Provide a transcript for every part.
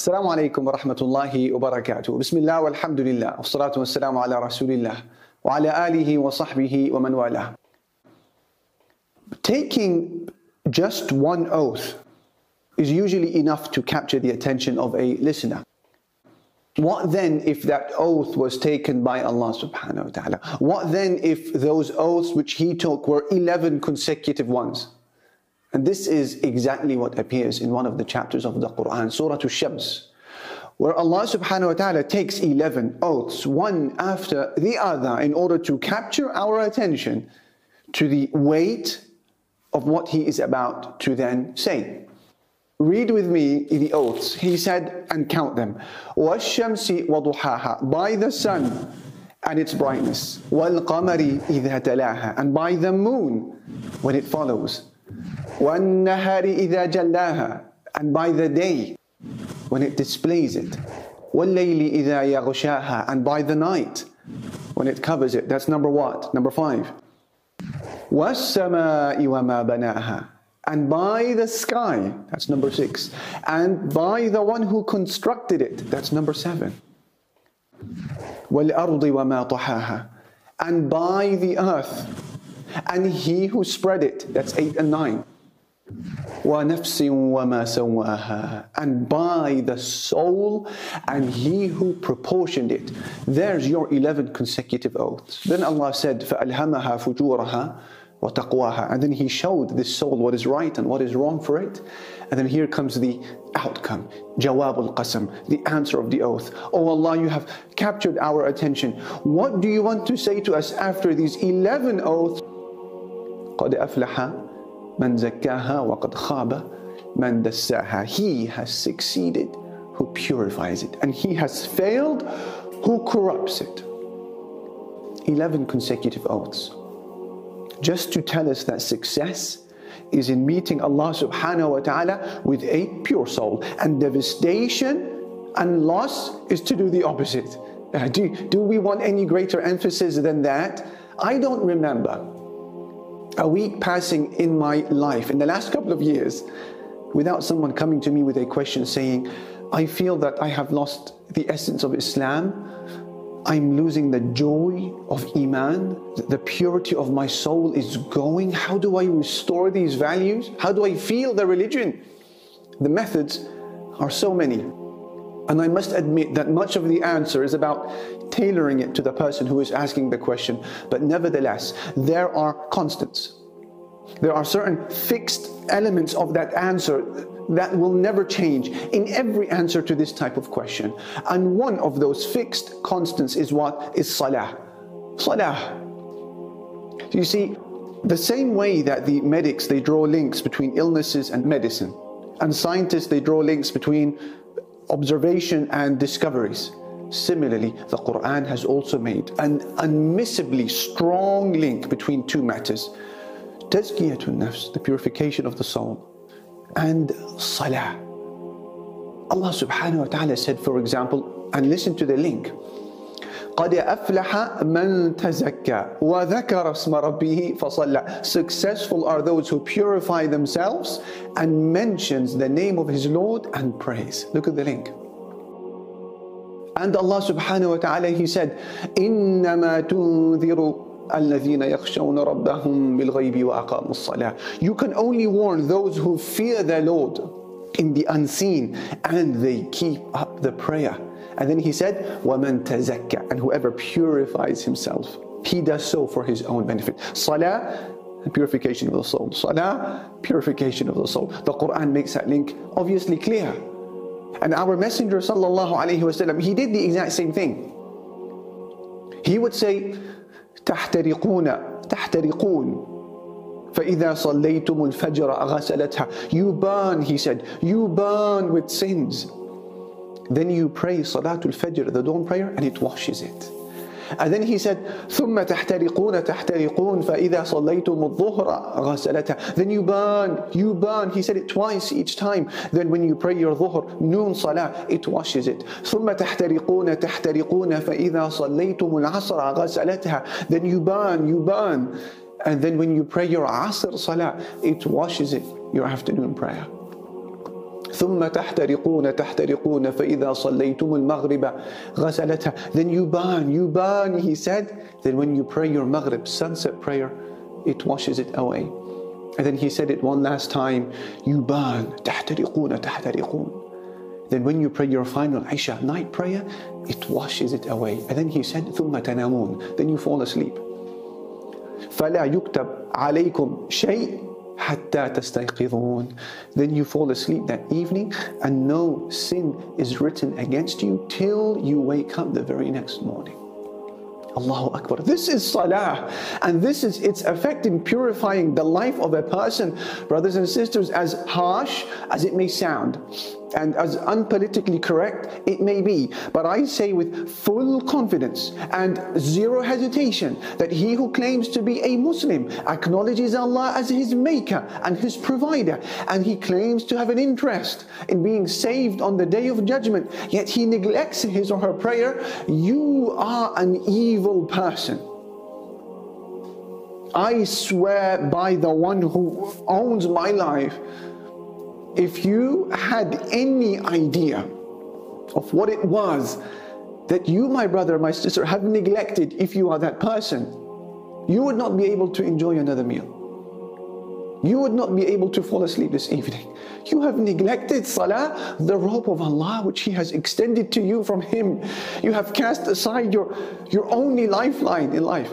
السلام عليكم ورحمة الله وبركاته بسم الله والحمد لله والصلاة والسلام على رسول الله وعلى آله وصحبه ومن والاه Taking just one oath is usually enough to capture the attention of a listener. What then if that oath was taken by Allah subhanahu wa ta'ala? What then if those oaths which he took were 11 consecutive ones? And this is exactly what appears in one of the chapters of the Quran, Surah Al-Shams, where Allah subhanahu wa ta'ala takes 11 oaths, one after the other, in order to capture our attention to the weight of what He is about to then say. Read with me the oaths. He said, and count them. وَالشَّمْسِ وَضُحَاهَا By the sun and its brightness. وَالْقَمَرِ إِذَا تَلَاهَا And by the moon when it follows. وَالنَّهَارِ إِذَا جَلَّاهَا And by the day when it displays it. وَاللَّيْلِ إِذَا يَغْشَاهَا And by the night when it covers it. That's number what? Number five. وَالسَّمَاءِ وَمَا بَنَاهَا And by the sky, that's number six. And by the one who constructed it, that's number seven. وَالْأَرْضِ وَمَا طَحَاهَا And by the earth, and he who spread it. That's 8 and 9. وَمَا سَوَّاهَا And by the soul and he who proportioned it. There's your 11 consecutive oaths. Then Allah said, فَأَلْهَمَهَا فُجُورَهَا وَتَقْوَاهَا And then he showed this soul what is right and what is wrong for it. And then here comes the outcome, Jawab al-Qasam, the answer of the oath. Oh Allah, you have captured our attention. What do you want to say to us after these 11 oaths? قَدْ أَفْلَحَ مَنْ زَكَّاهَا وَقَدْ خَابَ مَنْ دَسَّاهَا He has succeeded who purifies it. And he has failed who corrupts it. 11 consecutive oaths just to tell us that success is in meeting Allah subhanahu wa ta'ala with a pure soul. And devastation and loss is to do the opposite. Uh, do, do we want any greater emphasis than that? I don't remember a week passing in my life in the last couple of years without someone coming to me with a question saying, I feel that I have lost the essence of Islam I'm losing the joy of Iman, the purity of my soul is going. How do I restore these values? How do I feel the religion? The methods are so many. And I must admit that much of the answer is about tailoring it to the person who is asking the question. But nevertheless, there are constants. There are certain fixed elements of that answer that will never change in every answer to this type of question. And one of those fixed constants is what? Is salah. Salah. You see, the same way that the medics, they draw links between illnesses and medicine, and scientists, they draw links between observation and discoveries. Similarly, the Quran has also made an unmissably strong link between two matters. Tazkiyatun nafs, the purification of the soul, and salah. Allah subhanahu wa ta'ala said, for example, and listen to the link. قد أفلح من تزكى وذكر اسم ربه فصلى Successful are those who purify themselves and mentions the name of his Lord and praise. Look at the link. And Allah subhanahu wa ta'ala, He said, إِنَّمَا تُنذِرُ الذين يخشون ربهم بالغيب وأقاموا الصلاة. You can only warn those who fear their Lord in the unseen and they keep up the prayer. And then he said, وَمَن تَزَكَّى And whoever purifies himself, he does so for his own benefit. Salah, purification of the soul. Salah, purification of the soul. The Quran makes that link obviously clear. And our Messenger sallallahu alaihi wasallam, he did the exact same thing. He would say, تحترقون تحترقون فإذا صليتم الفجر غسلتها You burn, he said, you burn with sins. Then you pray Salatul Fajr, the dawn prayer, and it washes it. And then he said, ثم تحترقون تحترقون فإذا صليتم الظهر غسلتها. Then you burn, you burn. He said it twice each time. Then when you pray your dhuhr, noon salah, it washes it. ثم تحترقون تحترقون فإذا صليتم العصر غسلتها. Then you burn, you burn. And then when you pray your asr salah, it washes it, your afternoon prayer. ثم تحترقون تحترقون فإذا صليتم المغرب غسلتها then you burn you burn he said then when you pray your maghrib sunset prayer it washes it away and then he said it one last time you burn تحترقون تحترقون then when you pray your final Isha night prayer, it washes it away. And then he said, ثم تنامون. Then you fall asleep. فلا يكتب عليكم شيء حتى تستيقظون. Then you fall asleep that evening and no sin is written against you till you wake up the very next morning. Allahu Akbar. This is salah, and this is its effect in purifying the life of a person. Brothers and sisters, as harsh as it may sound, and as unpolitically correct it may be, but I say with full confidence and zero hesitation that he who claims to be a Muslim acknowledges Allah as his maker and his provider, and he claims to have an interest in being saved on the day of judgment, yet he neglects his or her prayer, you are an evil person. I swear by the one who owns my life if you had any idea of what it was that you, my brother, my sister, have neglected if you are that person, you would not be able to enjoy another meal. You would not be able to fall asleep this evening. You have neglected salah, the rope of Allah which He has extended to you from Him. You have cast aside your, your only lifeline in life.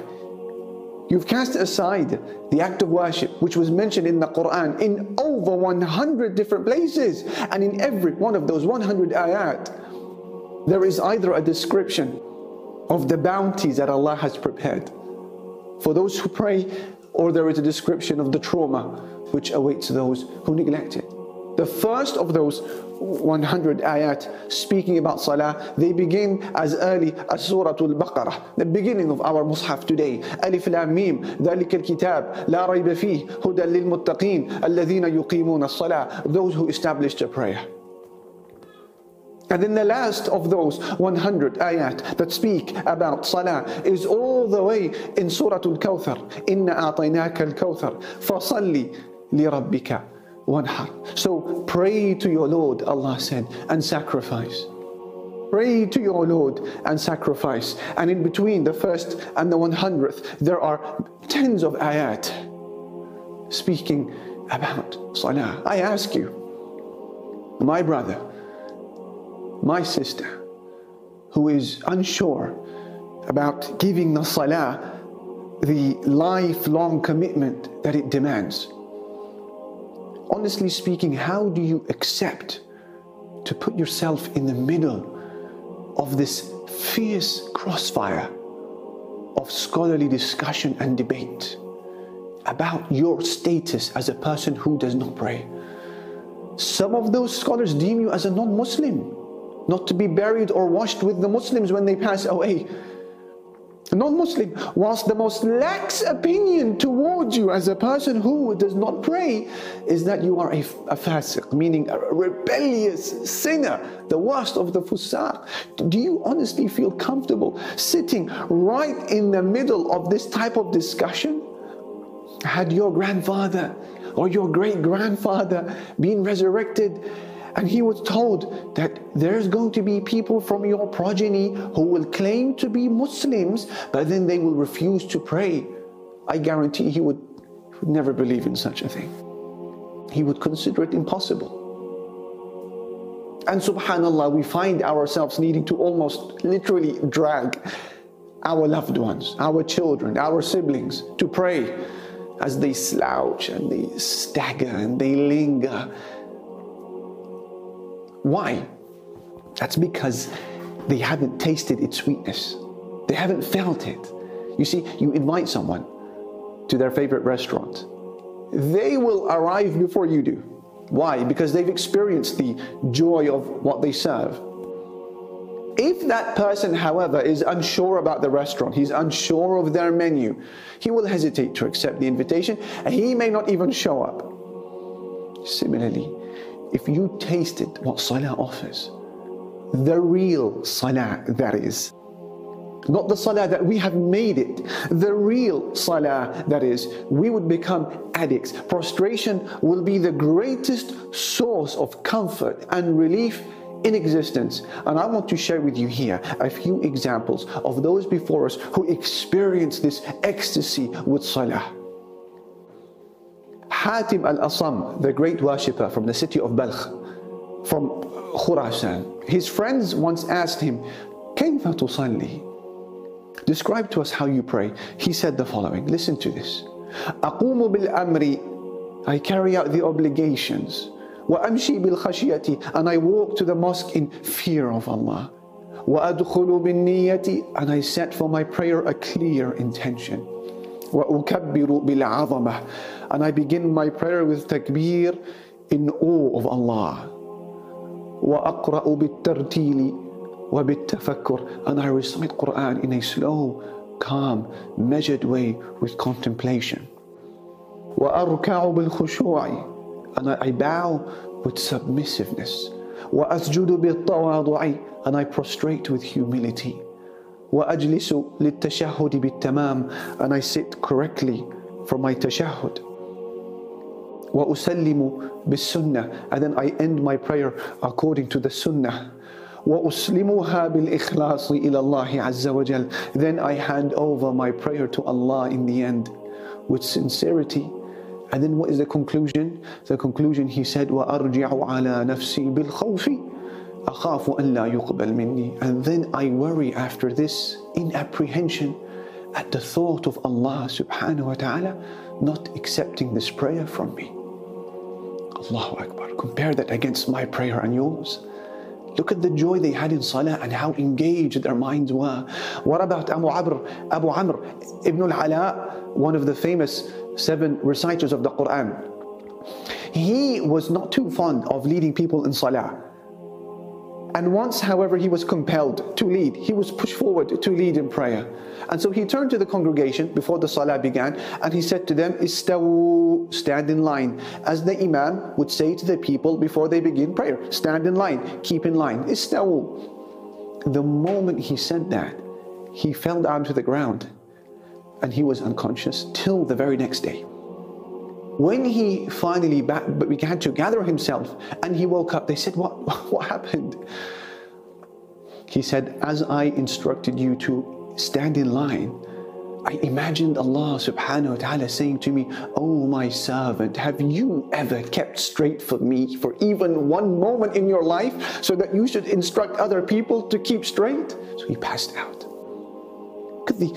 You've cast aside the act of worship which was mentioned in the Quran in over 100 different places and in every one of those 100 ayat there is either a description of the bounties that Allah has prepared for those who pray or there is a description of the trauma which awaits those who neglect it The first of those 100 ayat speaking about salah, they begin as early as Surah Al-Baqarah, the beginning of our Mus'haf today. Alif Lam Mim, ذلك الكتاب لا ريب فيه هدى للمتقين الذين يقيمون الصلاة, those who established a prayer. And then the last of those 100 ayat that speak about salah is all the way in Surah Al-Kawthar. إِنَّا أَعْطَيْنَاكَ الْكَوْثَرَ فَصَلِّ لِرَبِّكَ wanhar. So pray to your Lord, Allah said, and sacrifice. Pray to your Lord and sacrifice. And in between the first and the 100th, there are tens of ayat speaking about salah. I ask you, my brother, my sister, who is unsure about giving the salah the lifelong commitment that it demands honestly speaking, how do you accept to put yourself in the middle of this fierce crossfire of scholarly discussion and debate about your status as a person who does not pray? Some of those scholars deem you as a non Muslim, not to be buried or washed with the Muslims when they pass away non-Muslim, whilst the most lax opinion towards you as a person who does not pray is that you are a, a fasiq, meaning a rebellious sinner, the worst of the fusaq. Do you honestly feel comfortable sitting right in the middle of this type of discussion? Had your grandfather or your great grandfather been resurrected and he was told that there's going to be people from your progeny who will claim to be Muslims, but then they will refuse to pray. I guarantee he would, would never believe in such a thing. He would consider it impossible. And subhanAllah, we find ourselves needing to almost literally drag our loved ones, our children, our siblings to pray as they slouch and they stagger and they linger why? That's because they haven't tasted its sweetness. They haven't felt it. You see, you invite someone to their favorite restaurant. They will arrive before you do. Why? Because they've experienced the joy of what they serve. If that person, however, is unsure about the restaurant, he's unsure of their menu, he will hesitate to accept the invitation and he may not even show up. Similarly, if you tasted what Salah offers, the real Salah that is, not the Salah that we have made it, the real Salah that is, we would become addicts. Prostration will be the greatest source of comfort and relief in existence. And I want to share with you here a few examples of those before us who experienced this ecstasy with salah. Hatim al-Asam, the great worshipper from the city of Balkh, from Khurasan, his friends once asked him, كيف تصلي? Describe to us how you pray. He said the following, listen to this. أقوم بالأمر I carry out the obligations وأمشي بالخشية and I walk to the mosque in fear of Allah وأدخل بالنية and I set for my prayer a clear intention وأكبر بالعظمة and I begin my prayer with takbir in awe of Allah وأقرأ بالترتيل وبالتفكر and I recite Quran in a slow calm measured way with contemplation وأركع بالخشوع and I, bow with submissiveness. وأسجد بالتواضع and I prostrate with humility. وأجلس للتشهد بالتمام and I sit correctly for my tashahhud. وأسلم بالسنة and then I end my prayer according to the sunnah. وأسلمها بالإخلاص إلى الله عز وجل Then I hand over my prayer to Allah in the end with sincerity and then what is the conclusion? The conclusion he said, وَأَرْجِعُ عَلَى نَفْسِي بِالْخَوْفِ أَخَافُ أَنْ لَا يُقْبَلْ مِنِّي And then I worry after this in apprehension at the thought of Allah subhanahu wa ta'ala not accepting this prayer from me. Allahu Akbar. Compare that against my prayer and yours. Look at the joy they had in Salah and how engaged their minds were. What about Abu Amr, Abu Amr ibn al-Ala, one of the famous seven reciters of the Quran. He was not too fond of leading people in Salah. And once, however, he was compelled to lead. He was pushed forward to lead in prayer. And so he turned to the congregation before the salah began and he said to them, Istawu, stand in line. As the Imam would say to the people before they begin prayer, stand in line, keep in line. Istawu. The moment he said that, he fell down to the ground and he was unconscious till the very next day. When he finally began to gather himself and he woke up, they said, What, what happened? He said, As I instructed you to stand in line, I imagined Allah subhanahu wa ta'ala saying to me, Oh my servant, have you ever kept straight for me for even one moment in your life so that you should instruct other people to keep straight? So he passed out. At the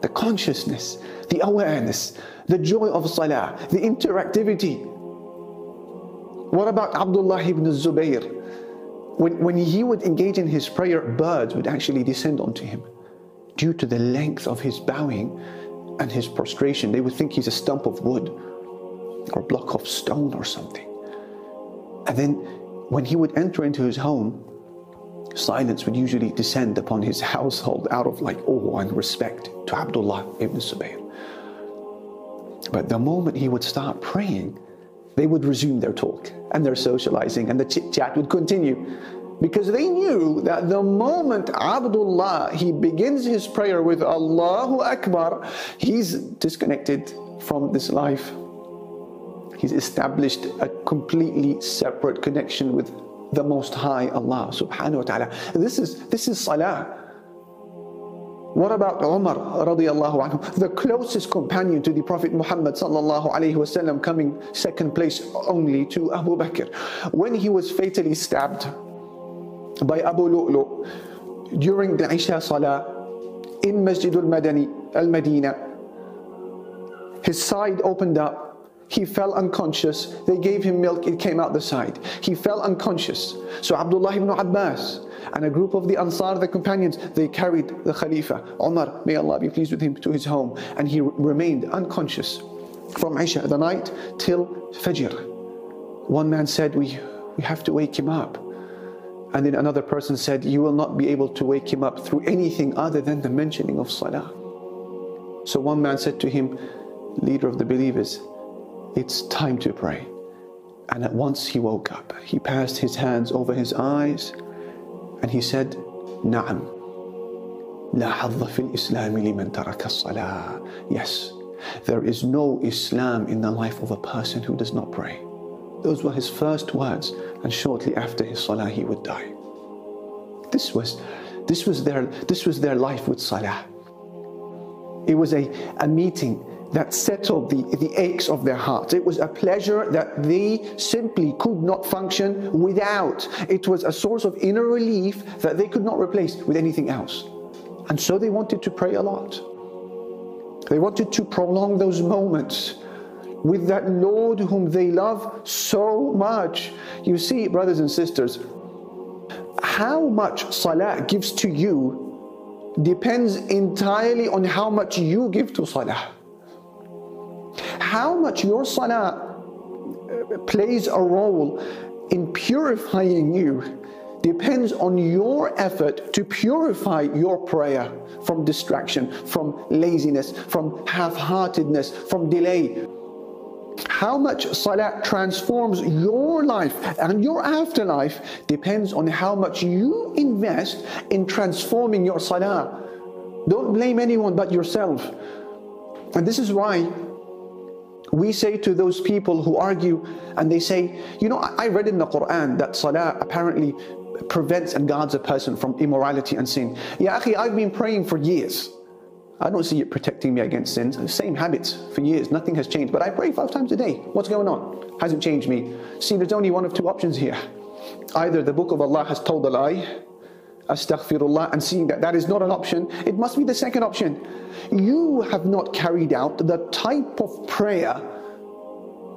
the consciousness, the awareness, the joy of salah, the interactivity. What about Abdullah ibn Zubayr? When, when he would engage in his prayer, birds would actually descend onto him due to the length of his bowing and his prostration. They would think he's a stump of wood or block of stone or something. And then when he would enter into his home, silence would usually descend upon his household out of like awe and respect to Abdullah ibn Zubayr. But the moment he would start praying, they would resume their talk and their socializing and the chit chat would continue because they knew that the moment Abdullah he begins his prayer with Allahu Akbar, he's disconnected from this life. He's established a completely separate connection with the Most High Allah subhanahu wa ta'ala. This is, this is salah. What about Umar radiallahu anhu, the closest companion to the Prophet Muhammad sallallahu alayhi wasallam, coming second place only to Abu Bakr. When he was fatally stabbed by Abu Lu'lu during the Isha Salah in Masjid al-Madani, al-Madina, his side opened up he fell unconscious. They gave him milk, it came out the side. He fell unconscious. So Abdullah ibn Abbas and a group of the Ansar, the companions, they carried the Khalifa, Umar, may Allah be pleased with him, to his home. And he remained unconscious from Isha, the night, till Fajr. One man said, we, we have to wake him up. And then another person said, You will not be able to wake him up through anything other than the mentioning of Salah. So one man said to him, Leader of the believers, it's time to pray. And at once he woke up. He passed his hands over his eyes and he said, Na'am. لا حظ في الإسلام لمن ترك الصلاة. Yes, There is no Islam in the life of a person who does not pray. Those were his first words, and shortly after his salah, he would die. This was, this was, their, this was their life with salah. It was a, a meeting that settled the, the aches of their hearts. It was a pleasure that they simply could not function without. It was a source of inner relief that they could not replace with anything else. And so they wanted to pray a lot. They wanted to prolong those moments with that Lord whom they love so much. You see, brothers and sisters, how much salah gives to you depends entirely on how much you give to salah. How much your salah uh, plays a role in purifying you depends on your effort to purify your prayer from distraction, from laziness, from half heartedness, from delay. How much salah transforms your life and your afterlife depends on how much you invest in transforming your salah. Don't blame anyone but yourself. And this is why we say to those people who argue and they say, you know, I read in the Quran that salah apparently prevents and guards a person from immorality and sin. Yeah, I've been praying for years. I don't see it protecting me against sins. Same habits for years, nothing has changed. But I pray five times a day. What's going on? Hasn't changed me. See, there's only one of two options here. Either the book of Allah has told a lie, astaghfirullah, and seeing that that is not an option, it must be the second option. You have not carried out the type of prayer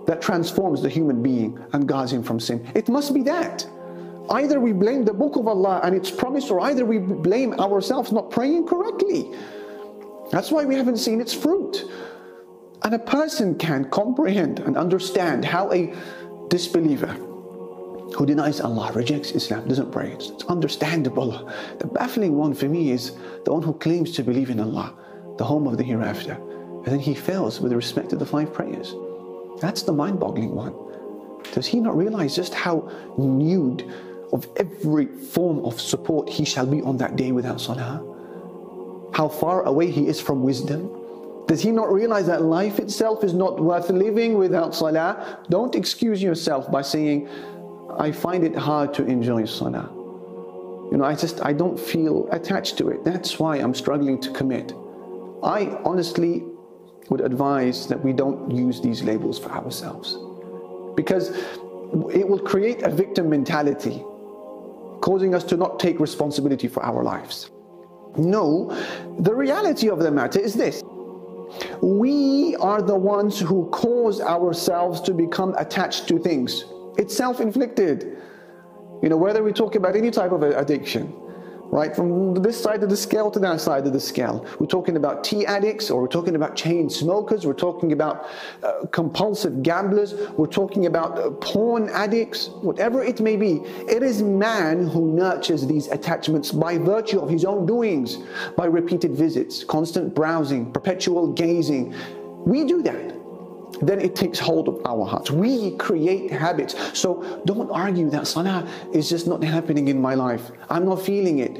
that transforms the human being and guards him from sin. It must be that. Either we blame the book of Allah and its promise, or either we blame ourselves not praying correctly. That's why we haven't seen its fruit. And a person can comprehend and understand how a disbeliever who denies Allah, rejects Islam, doesn't pray. It's, it's understandable. The baffling one for me is the one who claims to believe in Allah, the home of the hereafter, and then he fails with respect to the five prayers. That's the mind boggling one. Does he not realize just how nude of every form of support he shall be on that day without salah? How far away he is from wisdom? Does he not realize that life itself is not worth living without salah? Don't excuse yourself by saying, I find it hard to enjoy salah. You know, I just, I don't feel attached to it. That's why I'm struggling to commit. I honestly would advise that we don't use these labels for ourselves because it will create a victim mentality, causing us to not take responsibility for our lives. No, the reality of the matter is this. We are the ones who cause ourselves to become attached to things. It's self inflicted. You know, whether we talk about any type of addiction, right? From this side of the scale to that side of the scale. We're talking about tea addicts, or we're talking about chain smokers, we're talking about uh, compulsive gamblers, we're talking about uh, porn addicts, whatever it may be. It is man who nurtures these attachments by virtue of his own doings, by repeated visits, constant browsing, perpetual gazing. We do that then it takes hold of our hearts. We create habits. So don't argue that salah is just not happening in my life. I'm not feeling it.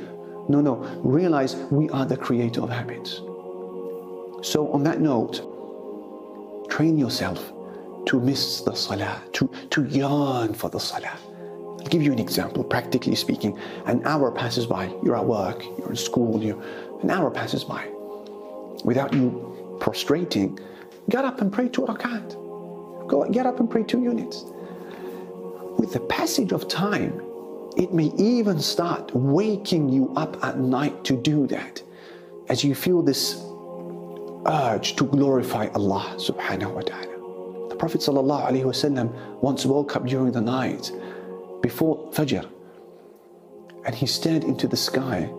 No, no. Realize we are the creator of habits. So on that note, train yourself to miss the salah, to, to yearn for the salah. I'll give you an example, practically speaking. An hour passes by, you're at work, you're in school, you an hour passes by without you prostrating Get up and pray two rakat. Go get up and pray two units. With the passage of time, it may even start waking you up at night to do that as you feel this urge to glorify Allah subhanahu wa ta'ala. The Prophet wasallam once woke up during the night before Fajr and he stared into the sky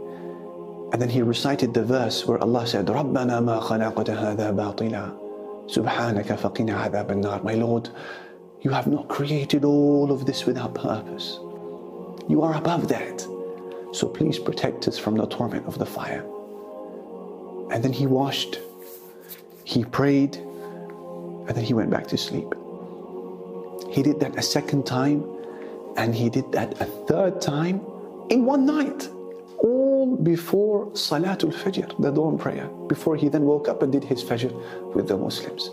and then he recited the verse where Allah said, رَبَّنَا مَا خَلَقْتَ هَذَا بَاطِلًا Subhanaka faqina adhab an My Lord, you have not created all of this without purpose. You are above that. So please protect us from the torment of the fire. And then he washed, he prayed, and then he went back to sleep. He did that a second time, and he did that a third time in one night. All before Salatul Fajr, the dawn prayer, before he then woke up and did his Fajr with the Muslims.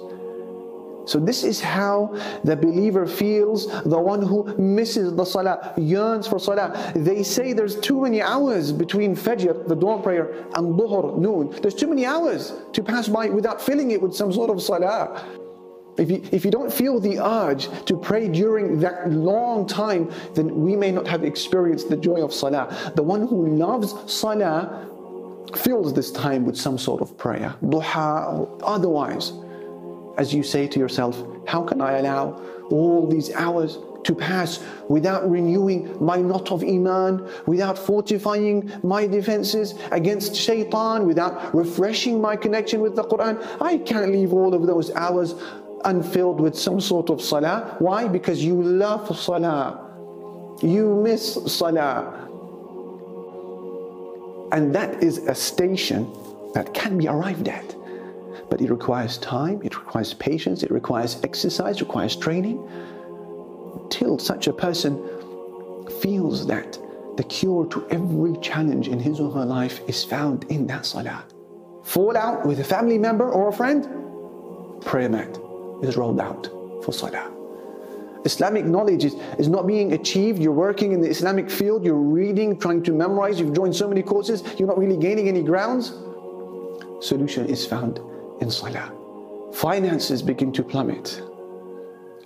So this is how the believer feels, the one who misses the salah, yearns for salah. They say there's too many hours between Fajr, the dawn prayer, and Dhuhr, noon. There's too many hours to pass by without filling it with some sort of salah. If you, if you don't feel the urge to pray during that long time, then we may not have experienced the joy of salah. The one who loves salah fills this time with some sort of prayer, duha or otherwise. As you say to yourself, how can I allow all these hours to pass without renewing my knot of Iman, without fortifying my defenses against shaitan, without refreshing my connection with the Quran. I can't leave all of those hours unfilled with some sort of salah. Why? Because you love salah. You miss salah. And that is a station that can be arrived at. But it requires time, it requires patience, it requires exercise, it requires training. Till such a person feels that the cure to every challenge in his or her life is found in that salah. Fall out with a family member or a friend, prayer mat is rolled out for salah. Islamic knowledge is, is not being achieved. You're working in the Islamic field, you're reading, trying to memorize, you've joined so many courses, you're not really gaining any grounds. Solution is found in salah. Finances begin to plummet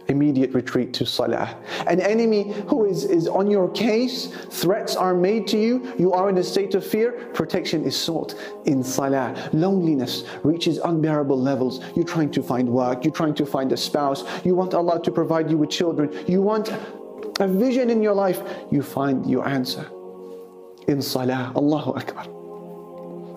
immediate retreat to salah. An enemy who is, is on your case, threats are made to you, you are in a state of fear, protection is sought in salah. Loneliness reaches unbearable levels. You're trying to find work, you're trying to find a spouse, you want Allah to provide you with children, you want a vision in your life, you find your answer in salah. Allahu Akbar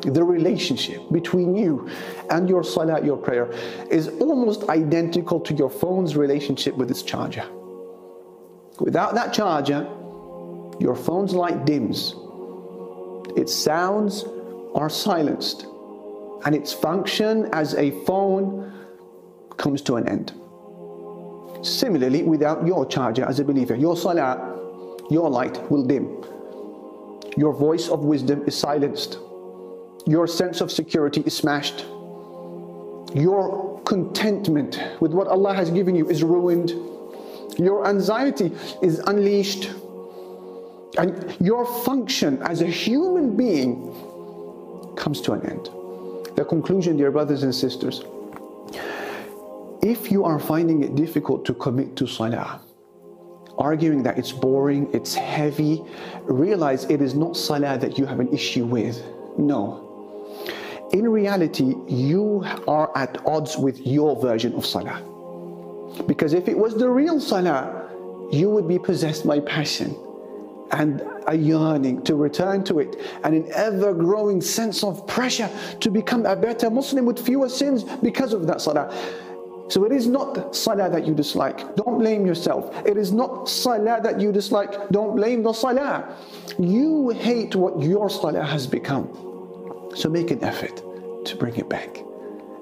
the relationship between you and your salah, your prayer, is almost identical to your phone's relationship with its charger. Without that charger, your phone's light dims, its sounds are silenced, and its function as a phone comes to an end. Similarly, without your charger as a believer, your salah, your light will dim. Your voice of wisdom is silenced your sense of security is smashed. Your contentment with what Allah has given you is ruined. Your anxiety is unleashed. And your function as a human being comes to an end. The conclusion, dear brothers and sisters, if you are finding it difficult to commit to salah, arguing that it's boring, it's heavy, realize it is not salah that you have an issue with. No in reality, you are at odds with your version of salah. Because if it was the real salah, you would be possessed by passion and a yearning to return to it and an ever growing sense of pressure to become a better Muslim with fewer sins because of that salah. So it is not salah that you dislike. Don't blame yourself. It is not salah that you dislike. Don't blame the salah. You hate what your salah has become. So make an effort to bring it back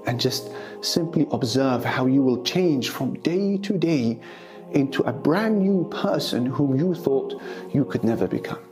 and just simply observe how you will change from day to day into a brand new person whom you thought you could never become.